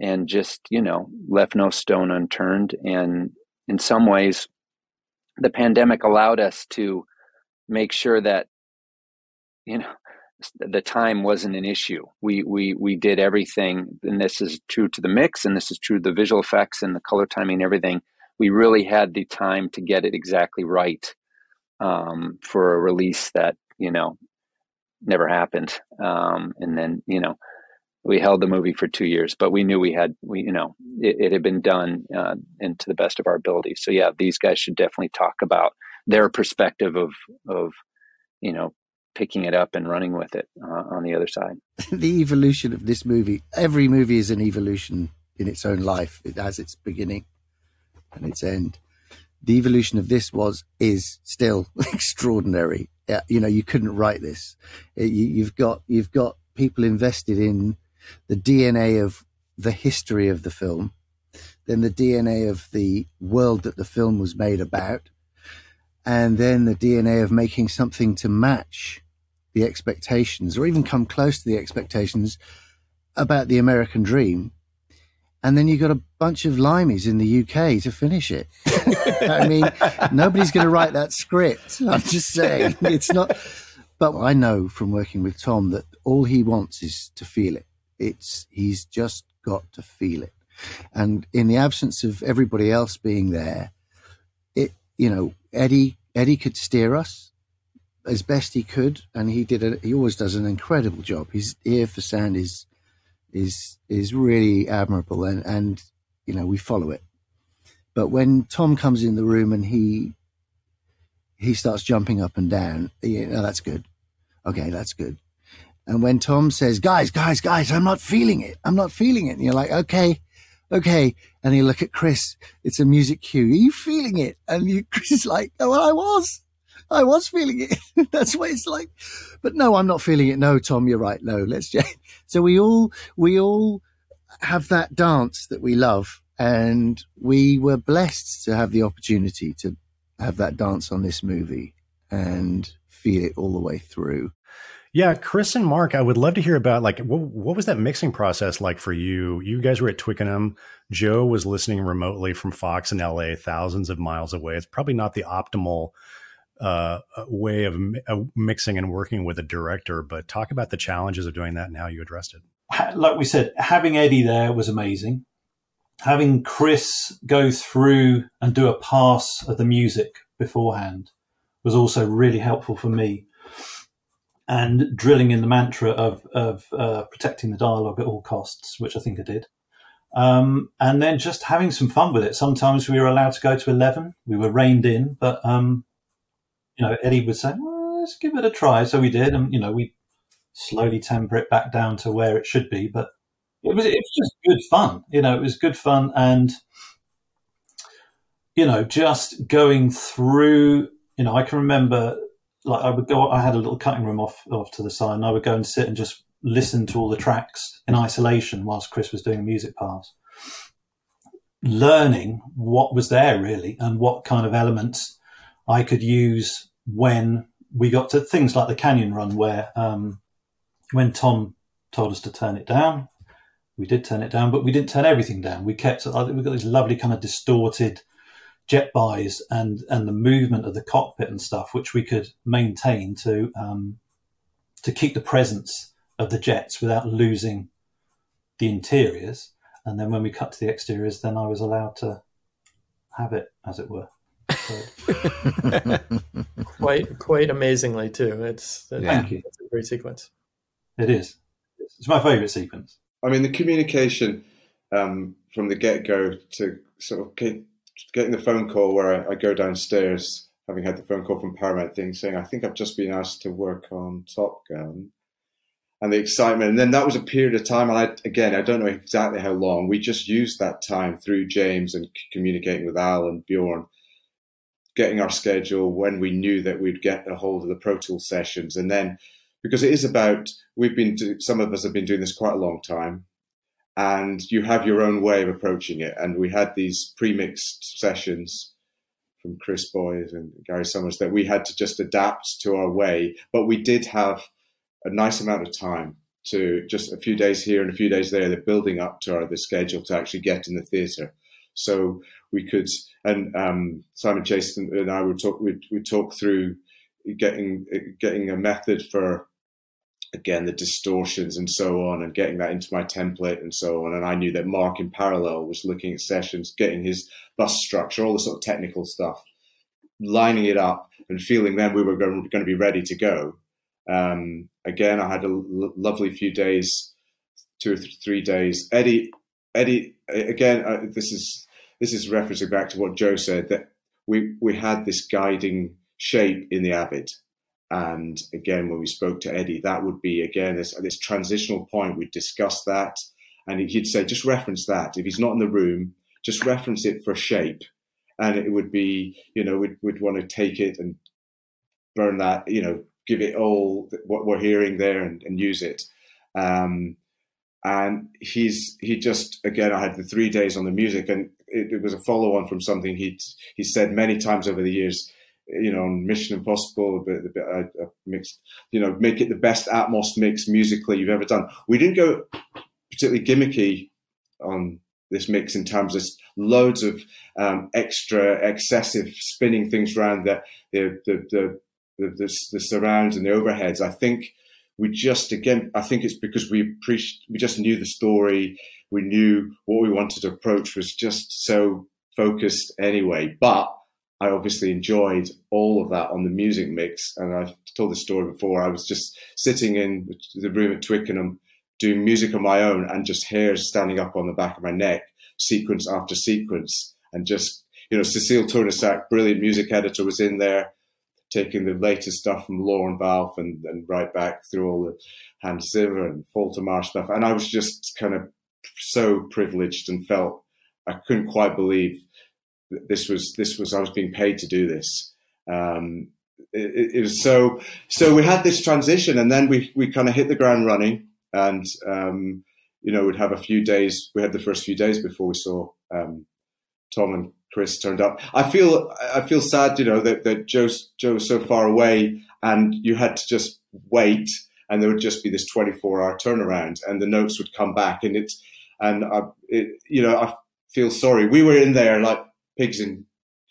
and just you know left no stone unturned. And in some ways the pandemic allowed us to make sure that you know the time wasn't an issue. We we we did everything and this is true to the mix and this is true to the visual effects and the color timing and everything. We really had the time to get it exactly right um, for a release that you know never happened. Um, and then you know we held the movie for two years, but we knew we had we you know it, it had been done uh, and to the best of our ability. So yeah, these guys should definitely talk about their perspective of of you know picking it up and running with it uh, on the other side. the evolution of this movie. Every movie is an evolution in its own life. It has its beginning and its end. The evolution of this was is still extraordinary. You know, you couldn't write this. You've got you've got people invested in the DNA of the history of the film, then the DNA of the world that the film was made about, and then the DNA of making something to match the expectations or even come close to the expectations about the American dream and then you've got a bunch of limeys in the UK to finish it. I mean, nobody's going to write that script. I'm just saying it's not. But I know from working with Tom that all he wants is to feel it. It's he's just got to feel it, and in the absence of everybody else being there, it you know Eddie Eddie could steer us as best he could, and he did. A, he always does an incredible job. His ear for sound is is is really admirable, and and you know we follow it. But when Tom comes in the room and he he starts jumping up and down, you know that's good. Okay, that's good. And when Tom says, "Guys, guys, guys, I'm not feeling it. I'm not feeling it," and you're like, "Okay, okay," and you look at Chris. It's a music cue. Are you feeling it? And you, Chris is like, "Oh, well, I was." I was feeling it. That's what it's like. But no, I'm not feeling it. No, Tom, you're right. No, let's just. So we all, we all have that dance that we love. And we were blessed to have the opportunity to have that dance on this movie and feel it all the way through. Yeah, Chris and Mark, I would love to hear about like what, what was that mixing process like for you? You guys were at Twickenham. Joe was listening remotely from Fox in LA, thousands of miles away. It's probably not the optimal uh, way of mixing and working with a director, but talk about the challenges of doing that and how you addressed it. Like we said, having Eddie there was amazing. Having Chris go through and do a pass of the music beforehand was also really helpful for me and drilling in the mantra of, of uh, protecting the dialogue at all costs, which I think I did. Um, and then just having some fun with it. Sometimes we were allowed to go to 11. We were reined in, but, um, you know, Eddie would say, well, let's give it a try. So we did. And, you know, we slowly temper it back down to where it should be. But it was, it was just good fun. You know, it was good fun. And, you know, just going through, you know, I can remember like I would go. I had a little cutting room off off to the side, and I would go and sit and just listen to all the tracks in isolation whilst Chris was doing music pass, learning what was there really and what kind of elements I could use when we got to things like the Canyon Run, where um, when Tom told us to turn it down, we did turn it down, but we didn't turn everything down. We kept we got this lovely kind of distorted jet buys and and the movement of the cockpit and stuff, which we could maintain to um, to keep the presence of the jets without losing the interiors. And then when we cut to the exteriors, then I was allowed to have it, as it were. So, quite quite amazingly too. It's, it's thank you. It's a great sequence. It is. It's my favourite sequence. I mean, the communication um, from the get go to sort of getting the phone call where I, I, go downstairs, having had the phone call from Paramount thing saying, I think I've just been asked to work on Top Gun. And the excitement. And then that was a period of time. And I, again, I don't know exactly how long. We just used that time through James and communicating with Al and Bjorn, getting our schedule when we knew that we'd get a hold of the Pro Tools sessions. And then, because it is about, we've been, some of us have been doing this quite a long time and you have your own way of approaching it. And we had these pre-mixed sessions from Chris Boyes and Gary Summers that we had to just adapt to our way, but we did have a nice amount of time to just a few days here and a few days there. They're building up to our the schedule to actually get in the theatre, so we could. And um, Simon Chase and I would talk. We we talk through getting getting a method for again the distortions and so on and getting that into my template and so on. And i knew that mark in parallel was looking at sessions getting his bus structure all the sort of technical stuff lining it up and feeling then we were going, to be ready to go. Um, again i had a l- lovely few days two or th- three days. Eddie eddie again uh, this is this is referencing back to what joe said that we we had this guiding shape in the avid and again, when we spoke to Eddie, that would be again this, this transitional point. We'd discuss that, and he'd say, just reference that. If he's not in the room, just reference it for shape, and it would be, you know, we'd, we'd want to take it and burn that, you know, give it all what we're hearing there and, and use it. Um, and he's he just again, I had the three days on the music, and it, it was a follow on from something he'd he said many times over the years you know, on Mission Impossible, a bit, bit uh, uh, mixed, you know, make it the best Atmos mix musically you've ever done. We didn't go particularly gimmicky on this mix in terms of loads of um, extra excessive spinning things around the the the, the the, the, the surrounds and the overheads. I think we just again, I think it's because we appreciate, we just knew the story, we knew what we wanted to approach was just so focused anyway, but I obviously enjoyed all of that on the music mix. And I've told this story before. I was just sitting in the room at Twickenham doing music on my own and just hairs standing up on the back of my neck, sequence after sequence. And just, you know, Cecile Tournesac, brilliant music editor, was in there taking the latest stuff from Lorne Balfe and, and right back through all the Hans Zimmer and Mar stuff. And I was just kind of so privileged and felt I couldn't quite believe this was this was I was being paid to do this. Um, it, it, was so so we had this transition, and then we we kind of hit the ground running, and um, you know we'd have a few days. We had the first few days before we saw um, Tom and Chris turned up. I feel I feel sad, you know, that that Joe's Joe was so far away, and you had to just wait, and there would just be this 24 hour turnaround, and the notes would come back, and it's and I, it, you know, I feel sorry. We were in there like pigs in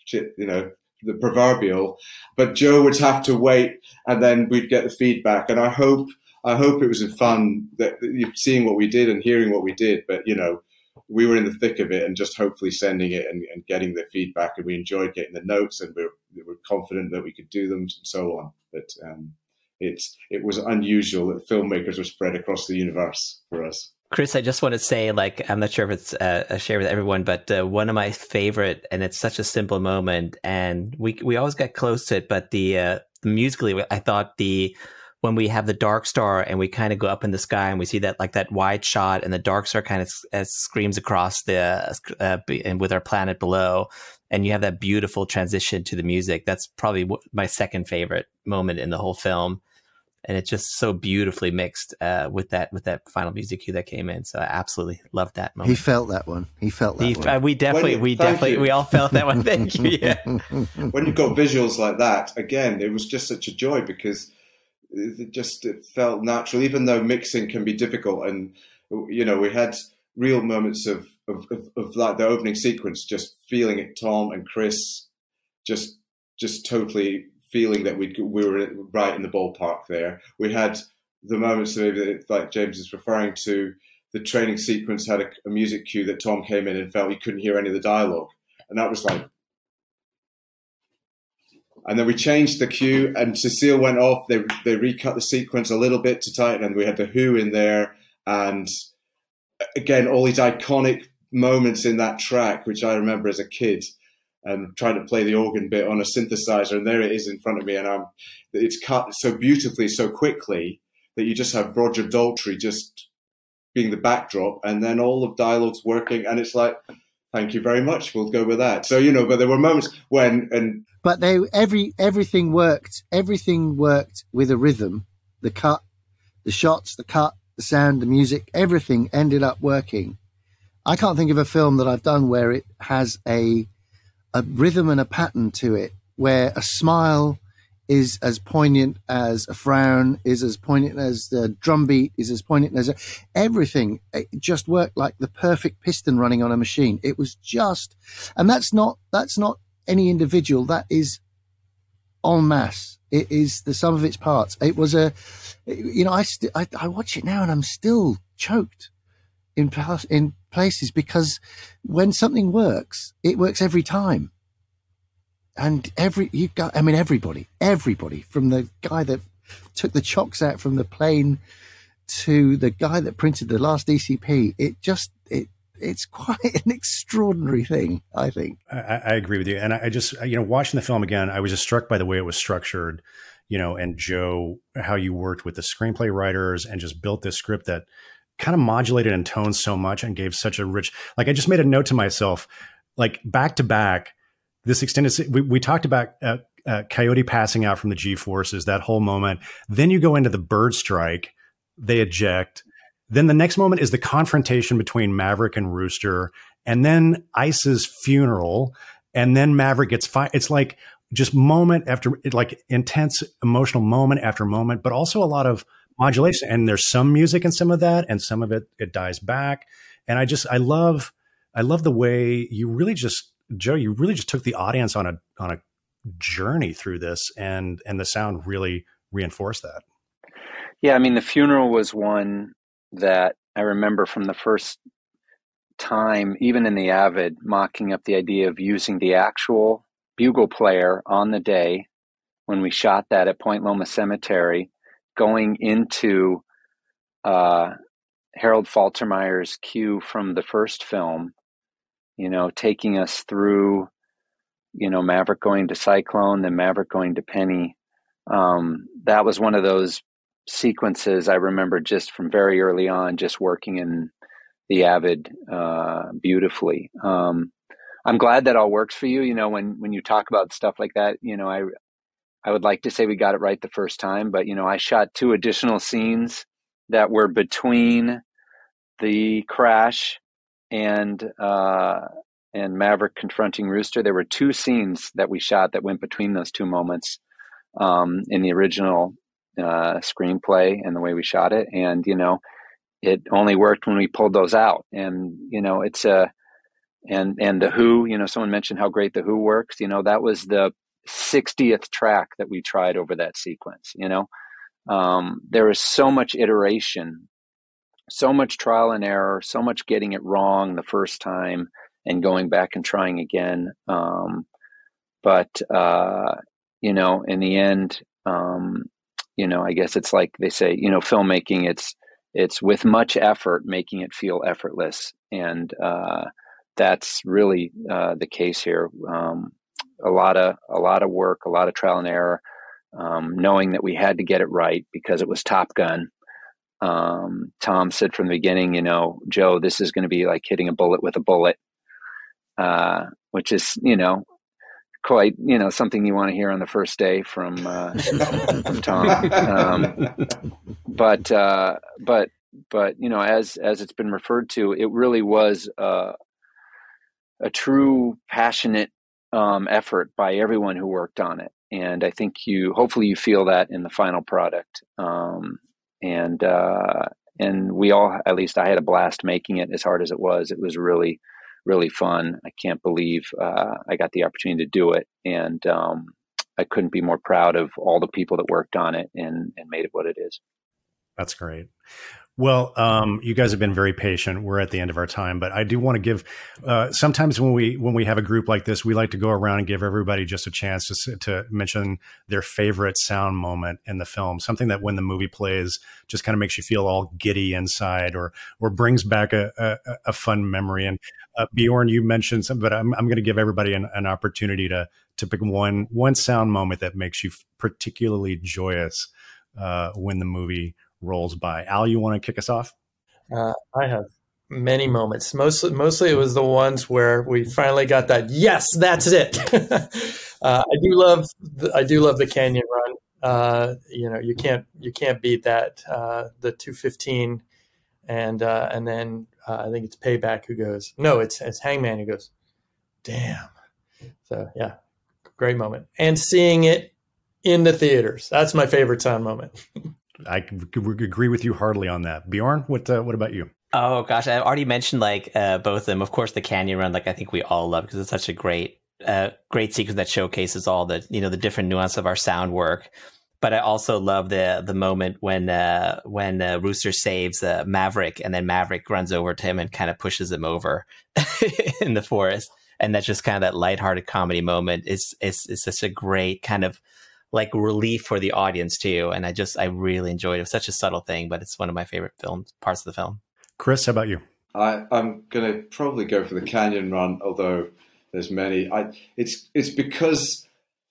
shit, you know, the proverbial, but Joe would have to wait, and then we'd get the feedback, and I hope. I hope it was fun that, that seeing what we did and hearing what we did, but you know, we were in the thick of it and just hopefully sending it and, and getting the feedback. And we enjoyed getting the notes and we were, we were confident that we could do them and so on. But um, it's, it was unusual that filmmakers were spread across the universe for us. Chris, I just want to say, like, I'm not sure if it's uh, a share with everyone, but uh, one of my favorite, and it's such a simple moment, and we we always get close to it. But the, uh, musically, I thought the when we have the dark star and we kind of go up in the sky and we see that like that wide shot and the dark star kind of uh, screams across the uh, and with our planet below and you have that beautiful transition to the music that's probably my second favorite moment in the whole film and it's just so beautifully mixed uh, with that with that final music cue that came in. So I absolutely loved that moment. He felt that one. He felt that he, one. Uh, we definitely, you, we definitely, you. we all felt that one. Thank you. Yeah. when you've got visuals like that, again, it was just such a joy because it just it felt natural, even though mixing can be difficult. And you know, we had real moments of of, of, of like the opening sequence, just feeling it. Tom and Chris, just just totally feeling that we we were right in the ballpark there. We had the moments maybe like James is referring to. The training sequence had a, a music cue that Tom came in and felt he couldn't hear any of the dialogue, and that was like and then we changed the cue, and Cecile went off. They they recut the sequence a little bit to tighten, and we had the Who in there, and again all these iconic moments in that track, which I remember as a kid, and trying to play the organ bit on a synthesizer, and there it is in front of me, and I'm it's cut so beautifully, so quickly that you just have Roger Daltrey just being the backdrop, and then all of dialogues working, and it's like thank you very much. We'll go with that. So you know, but there were moments when and but they every everything worked. Everything worked with a rhythm. The cut, the shots, the cut, the sound, the music, everything ended up working. I can't think of a film that I've done where it has a a rhythm and a pattern to it, where a smile is as poignant as a frown, is as poignant as the drum beat, is as poignant as a, everything. It just worked like the perfect piston running on a machine. It was just, and that's not that's not any individual. That is en masse. It is the sum of its parts. It was a, you know, I st- I, I watch it now and I'm still choked in past in places because when something works, it works every time and every you got i mean everybody everybody from the guy that took the chocks out from the plane to the guy that printed the last DCP, it just it it's quite an extraordinary thing, I think. I, I agree with you, and I, just you know watching the film again, I was just struck by the way it was structured, you know, and Joe, how you worked with the screenplay writers and just built this script that kind of modulated in tone so much and gave such a rich. Like I just made a note to myself, like back to back this extended we, we talked about uh, uh, coyote passing out from the g forces that whole moment then you go into the bird strike they eject then the next moment is the confrontation between maverick and rooster and then ice's funeral and then maverick gets fired it's like just moment after like intense emotional moment after moment but also a lot of modulation and there's some music in some of that and some of it it dies back and i just i love i love the way you really just Joe, you really just took the audience on a on a journey through this, and and the sound really reinforced that. Yeah, I mean, the funeral was one that I remember from the first time, even in the Avid, mocking up the idea of using the actual bugle player on the day when we shot that at Point Loma Cemetery, going into uh, Harold Faltermeyer's cue from the first film you know, taking us through, you know, Maverick going to Cyclone, then Maverick going to Penny. Um, that was one of those sequences I remember just from very early on, just working in the Avid uh, beautifully. Um, I'm glad that all works for you. You know, when when you talk about stuff like that, you know, I I would like to say we got it right the first time, but you know, I shot two additional scenes that were between the crash and uh, and Maverick confronting Rooster. There were two scenes that we shot that went between those two moments. um, in the original uh, screenplay and the way we shot it. And, you know, it only worked when we pulled those out. And, you know, it's a, and, and the Who, you know, someone mentioned how great the Who works. You know, that was the 60th track that we tried over that sequence, you know. Um, there is so much iteration, so much trial and error, so much getting it wrong the first time and going back and trying again. Um, but, uh, you know, in the end, um, you know, I guess it's like they say, you know, filmmaking, it's, it's with much effort making it feel effortless. And, uh, that's really, uh, the case here. Um, a lot of, a lot of work, a lot of trial and error, um, knowing that we had to get it right because it was Top Gun. Um, Tom said from the beginning, you know, Joe, this is going to be like hitting a bullet with a bullet, uh, which is, you know, quite you know something you want to hear on the first day from uh, from Tom. Um, but uh, but but you know as as it's been referred to, it really was a true passionate um, effort by everyone who worked on it, and I think you hopefully you feel that in the final product. Um, and uh, and we all at least I had a blast making it as hard as it was. It was really really fun. I can't believe uh, I got the opportunity to do it, and um, I couldn't be more proud of all the people that worked on it and, and made it what it is. That's great. Well, um, you guys have been very patient. We're at the end of our time, but I do want to give. Uh, sometimes when we when we have a group like this, we like to go around and give everybody just a chance to to mention their favorite sound moment in the film. Something that when the movie plays, just kind of makes you feel all giddy inside, or or brings back a a, a fun memory. And uh, Bjorn, you mentioned something, but I'm I'm going to give everybody an, an opportunity to to pick one one sound moment that makes you particularly joyous uh, when the movie rolls by. Al, you want to kick us off? Uh, I have many moments. Mostly, mostly it was the ones where we finally got that. Yes, that's it. uh, I do love, the, I do love the canyon run. Uh, you know, you can't, you can't beat that. Uh, the two fifteen, and uh, and then uh, I think it's Payback who goes. No, it's it's Hangman who goes. Damn. So yeah, great moment. And seeing it in the theaters. That's my favorite time moment. I agree with you hardly on that. Bjorn, what uh, what about you? Oh gosh, I already mentioned like uh, both of them. Of course, the canyon run, like I think we all love because it's such a great, uh, great sequence that showcases all the you know the different nuance of our sound work. But I also love the the moment when uh, when uh, Rooster saves uh, Maverick, and then Maverick runs over to him and kind of pushes him over in the forest, and that's just kind of that lighthearted comedy moment. It's it's it's such a great kind of like relief for the audience too. And I just I really enjoyed it. It was such a subtle thing, but it's one of my favorite film parts of the film. Chris, how about you? I, I'm gonna probably go for the canyon run, although there's many. I it's it's because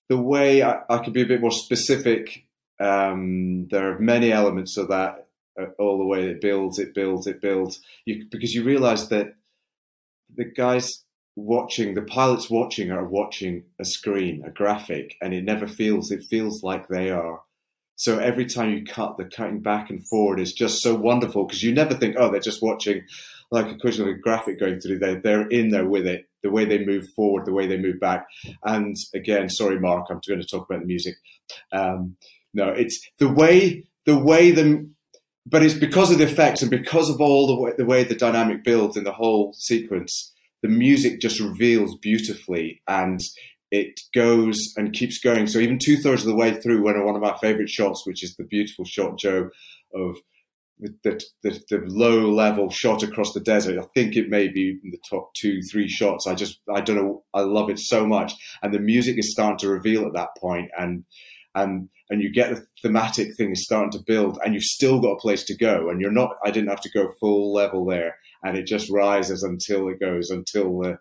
the way I, I could be a bit more specific. Um, there are many elements of that uh, all the way it builds, it builds, it builds. You, because you realise that the guys watching the pilots watching are watching a screen, a graphic, and it never feels it feels like they are. So every time you cut, the cutting back and forward is just so wonderful because you never think, oh, they're just watching like a question of a graphic going through. They they're in there with it. The way they move forward, the way they move back, and again, sorry, Mark, I'm going to talk about the music. Um, no, it's the way the way the but it's because of the effects and because of all the way the way the dynamic builds in the whole sequence the music just reveals beautifully and it goes and keeps going. So even two thirds of the way through, when one of my favorite shots, which is the beautiful shot, Joe, of the, the, the, the, low level shot across the desert. I think it may be in the top two, three shots. I just, I don't know. I love it so much. And the music is starting to reveal at that point and, and, and you get the thematic thing is starting to build and you've still got a place to go. And you're not, I didn't have to go full level there and it just rises until it goes until the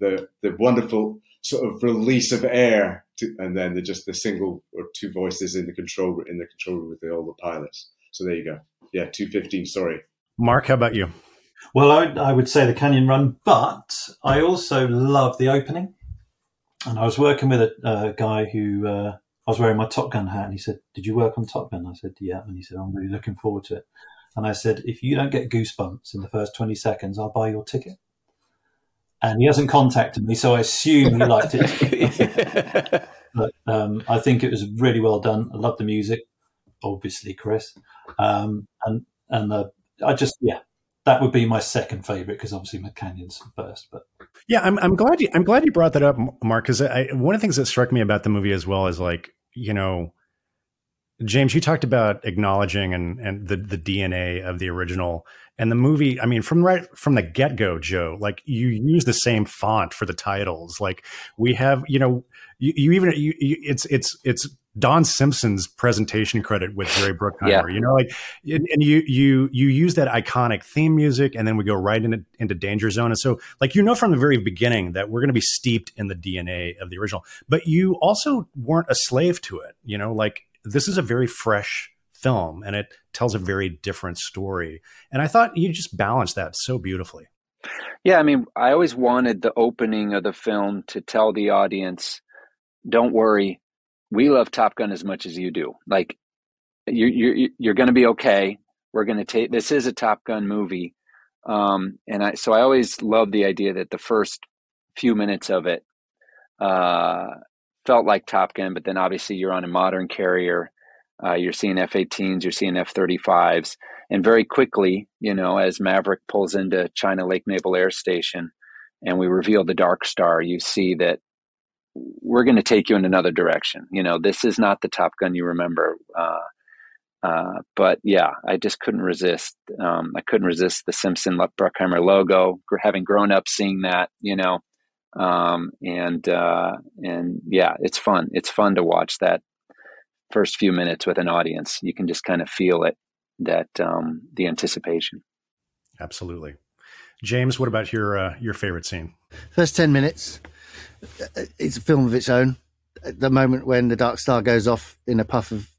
the, the wonderful sort of release of air, to, and then the, just the single or two voices in the control in the control room with the, all the pilots. So there you go. Yeah, two fifteen. Sorry, Mark. How about you? Well, I, I would say the Canyon Run, but I also love the opening. And I was working with a, a guy who uh, I was wearing my Top Gun hat, and he said, "Did you work on Top Gun?" I said, "Yeah," and he said, "I'm really looking forward to it." And I said, if you don't get goosebumps in the first 20 seconds, I'll buy your ticket. And he hasn't contacted me, so I assume he liked it. but um, I think it was really well done. I love the music, obviously, Chris, um, and and the, I just yeah, that would be my second favorite because obviously McCanyon's first. But yeah, I'm I'm glad you I'm glad you brought that up, Mark, because one of the things that struck me about the movie as well is like you know James, you talked about acknowledging and and the the DNA of the original and the movie. I mean, from right from the get go, Joe, like you use the same font for the titles. Like we have, you know, you, you even you, you, it's it's it's Don Simpson's presentation credit with Jerry Bruckheimer. Yeah. You know, like and, you you you use that iconic theme music, and then we go right into into Danger Zone. And so, like you know, from the very beginning that we're going to be steeped in the DNA of the original. But you also weren't a slave to it. You know, like this is a very fresh film and it tells a very different story. And I thought you just balanced that so beautifully. Yeah, I mean, I always wanted the opening of the film to tell the audience, don't worry, we love Top Gun as much as you do. Like, you're, you're, you're going to be okay. We're going to take this is a Top Gun movie. Um, and I, so I always love the idea that the first few minutes of it uh, felt like Top Gun, but then obviously you're on a modern carrier. Uh, you're seeing F-18s, you're seeing F-35s, and very quickly, you know, as Maverick pulls into China Lake Naval Air Station, and we reveal the Dark Star, you see that we're going to take you in another direction. You know, this is not the Top Gun you remember. Uh, uh, but yeah, I just couldn't resist. Um, I couldn't resist the Simpson Bruckheimer logo. Having grown up seeing that, you know, um, and uh, and yeah, it's fun. It's fun to watch that first few minutes with an audience. You can just kind of feel it that um, the anticipation. Absolutely, James. What about your uh, your favorite scene? First ten minutes. Uh, it's a film of its own. The moment when the Dark Star goes off in a puff of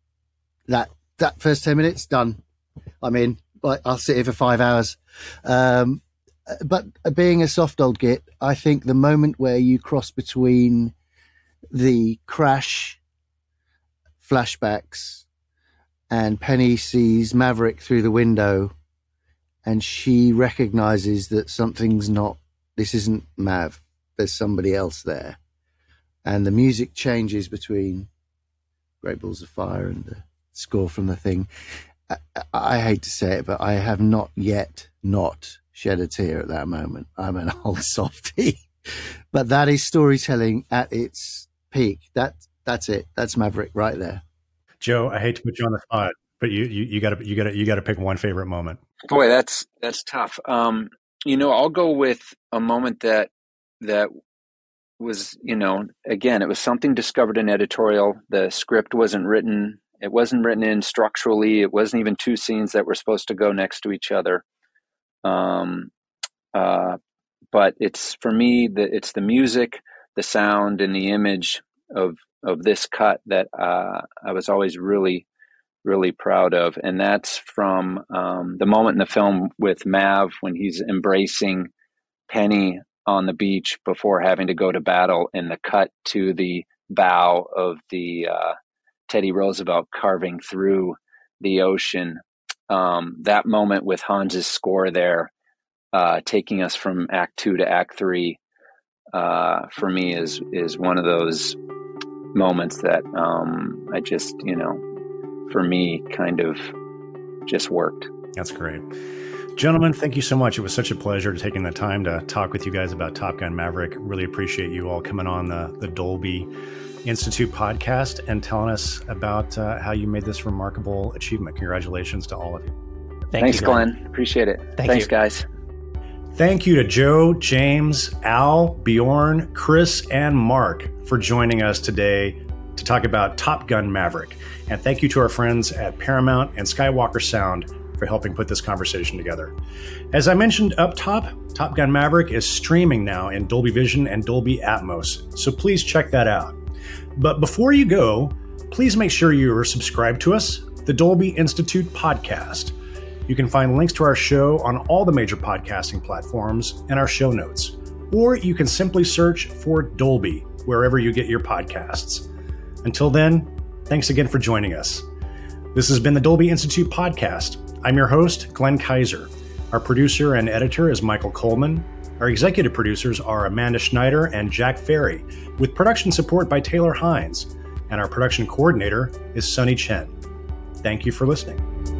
that that first ten minutes done. I mean, in. I'll sit here for five hours. Um, but being a soft old git, I think the moment where you cross between the crash flashbacks and Penny sees Maverick through the window and she recognizes that something's not, this isn't Mav, there's somebody else there. And the music changes between Great Balls of Fire and the score from the thing. I, I hate to say it, but I have not yet not shed a tear at that moment. I'm an old softy, but that is storytelling at its peak. That that's it. That's Maverick right there. Joe, I hate to put you on the spot, but you you got to you got to you got to pick one favorite moment. Boy, that's that's tough. Um, you know, I'll go with a moment that that was, you know, again, it was something discovered in editorial. The script wasn't written. It wasn't written in structurally. It wasn't even two scenes that were supposed to go next to each other. Um, uh, but it's for me the it's the music, the sound, and the image of of this cut that uh, I was always really really proud of, and that's from um, the moment in the film with Mav when he's embracing Penny on the beach before having to go to battle, and the cut to the bow of the uh, Teddy Roosevelt carving through the ocean um, that moment with Hans's score there, uh, taking us from Act Two to Act Three, uh, for me is is one of those moments that um, I just you know, for me, kind of just worked. That's great. Gentlemen, thank you so much. It was such a pleasure taking the time to talk with you guys about Top Gun Maverick. Really appreciate you all coming on the, the Dolby Institute podcast and telling us about uh, how you made this remarkable achievement. Congratulations to all of you. Thank Thanks, you, Glenn. Appreciate it. Thank Thanks, you. guys. Thank you to Joe, James, Al, Bjorn, Chris, and Mark for joining us today to talk about Top Gun Maverick. And thank you to our friends at Paramount and Skywalker Sound for helping put this conversation together. As I mentioned up top, Top Gun Maverick is streaming now in Dolby Vision and Dolby Atmos, so please check that out. But before you go, please make sure you are subscribed to us, the Dolby Institute podcast. You can find links to our show on all the major podcasting platforms in our show notes, or you can simply search for Dolby wherever you get your podcasts. Until then, thanks again for joining us. This has been the Dolby Institute podcast. I'm your host, Glenn Kiser. Our producer and editor is Michael Coleman. Our executive producers are Amanda Schneider and Jack Ferry, with production support by Taylor Hines, and our production coordinator is Sunny Chen. Thank you for listening.